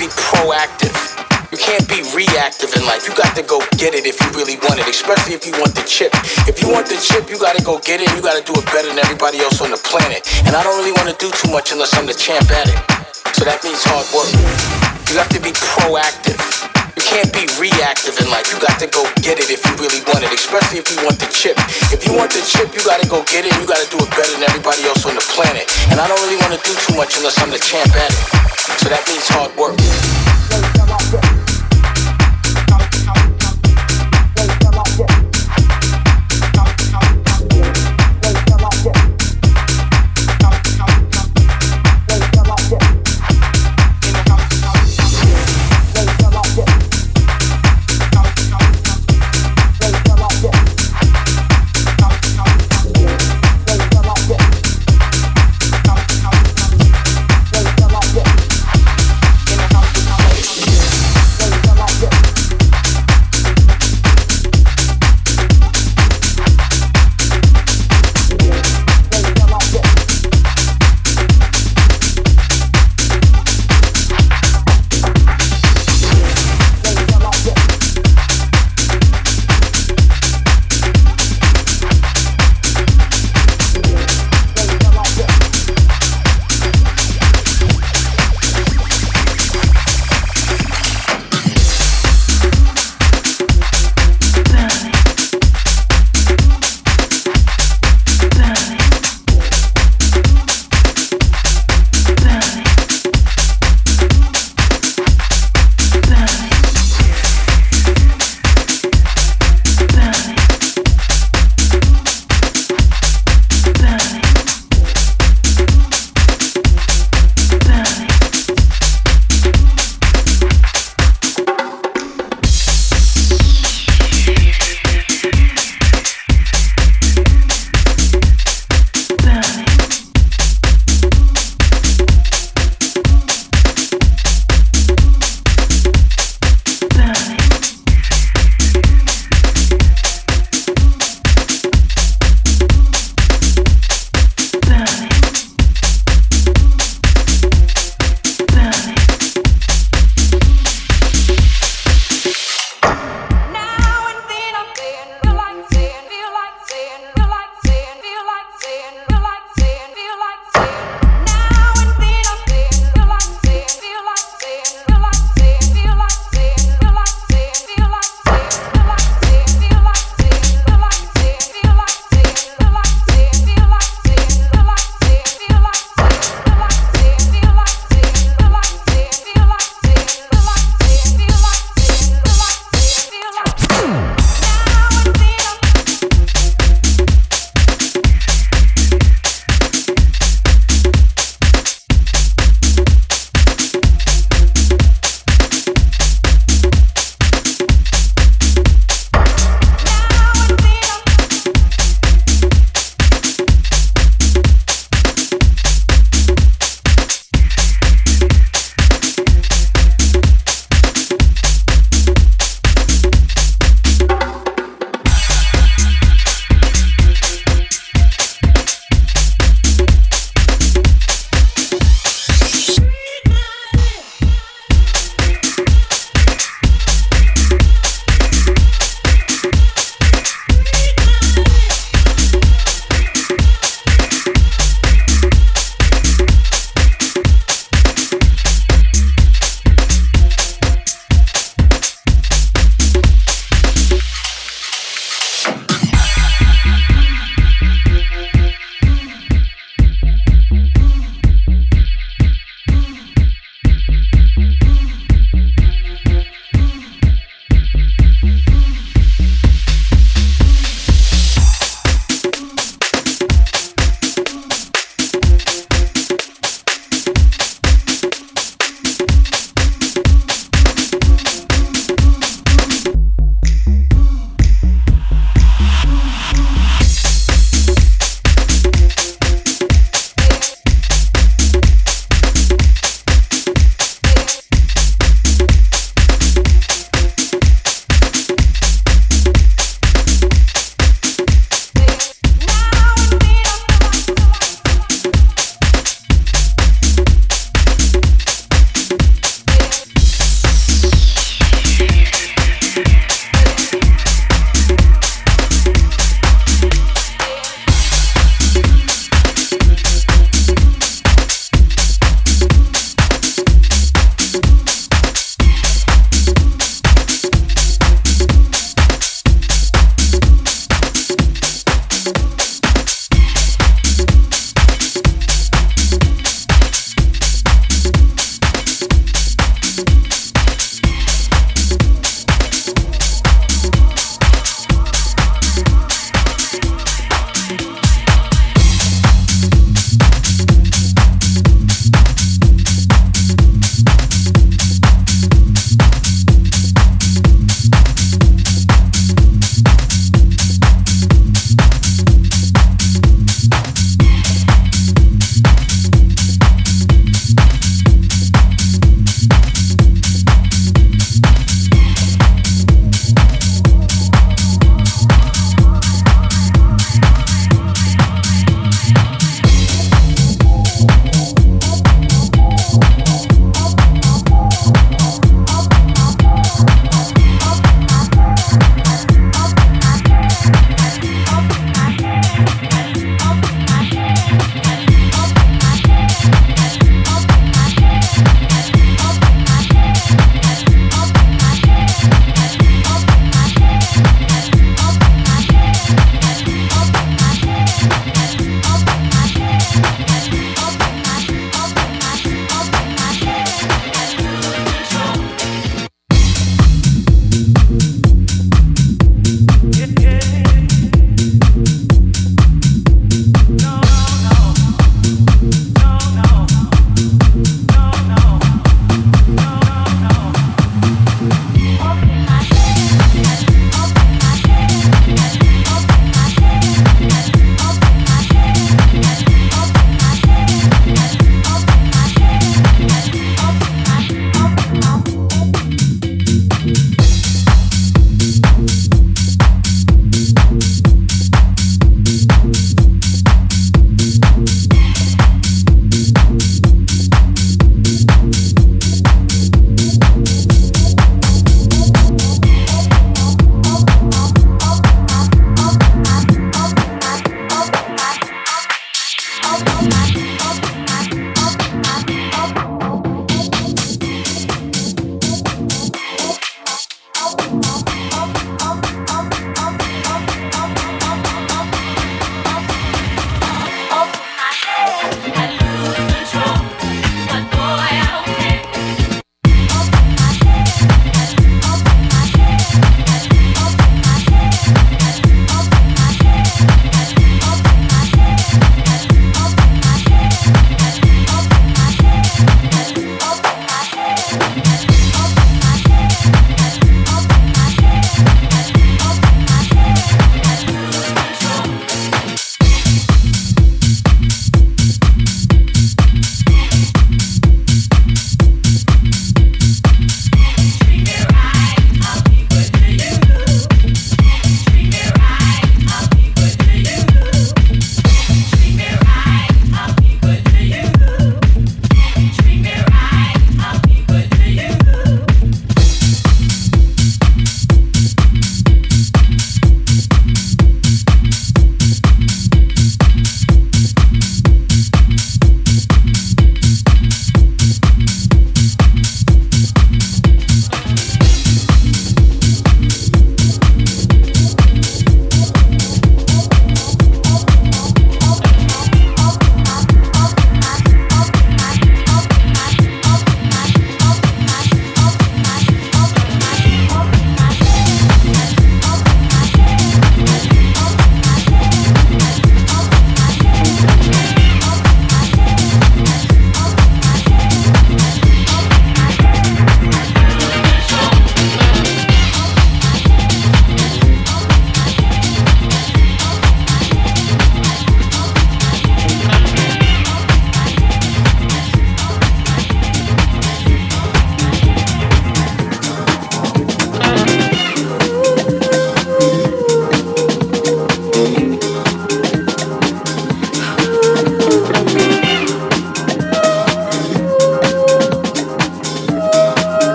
be proactive. You can't be reactive in life. You got to go get it if you really want it, especially if you want the chip. If you want the chip, you got to go get it and you got to do it better than everybody else on the planet. And I don't really want to do too much unless I'm the champ at it. So that means hard work. You have to be proactive can't be reactive in life. You got to go get it if you really want it, especially if you want the chip. If you want the chip, you got to go get it and you got to do it better than everybody else on the planet. And I don't really want to do too much unless I'm the champ at it. So that means hard work.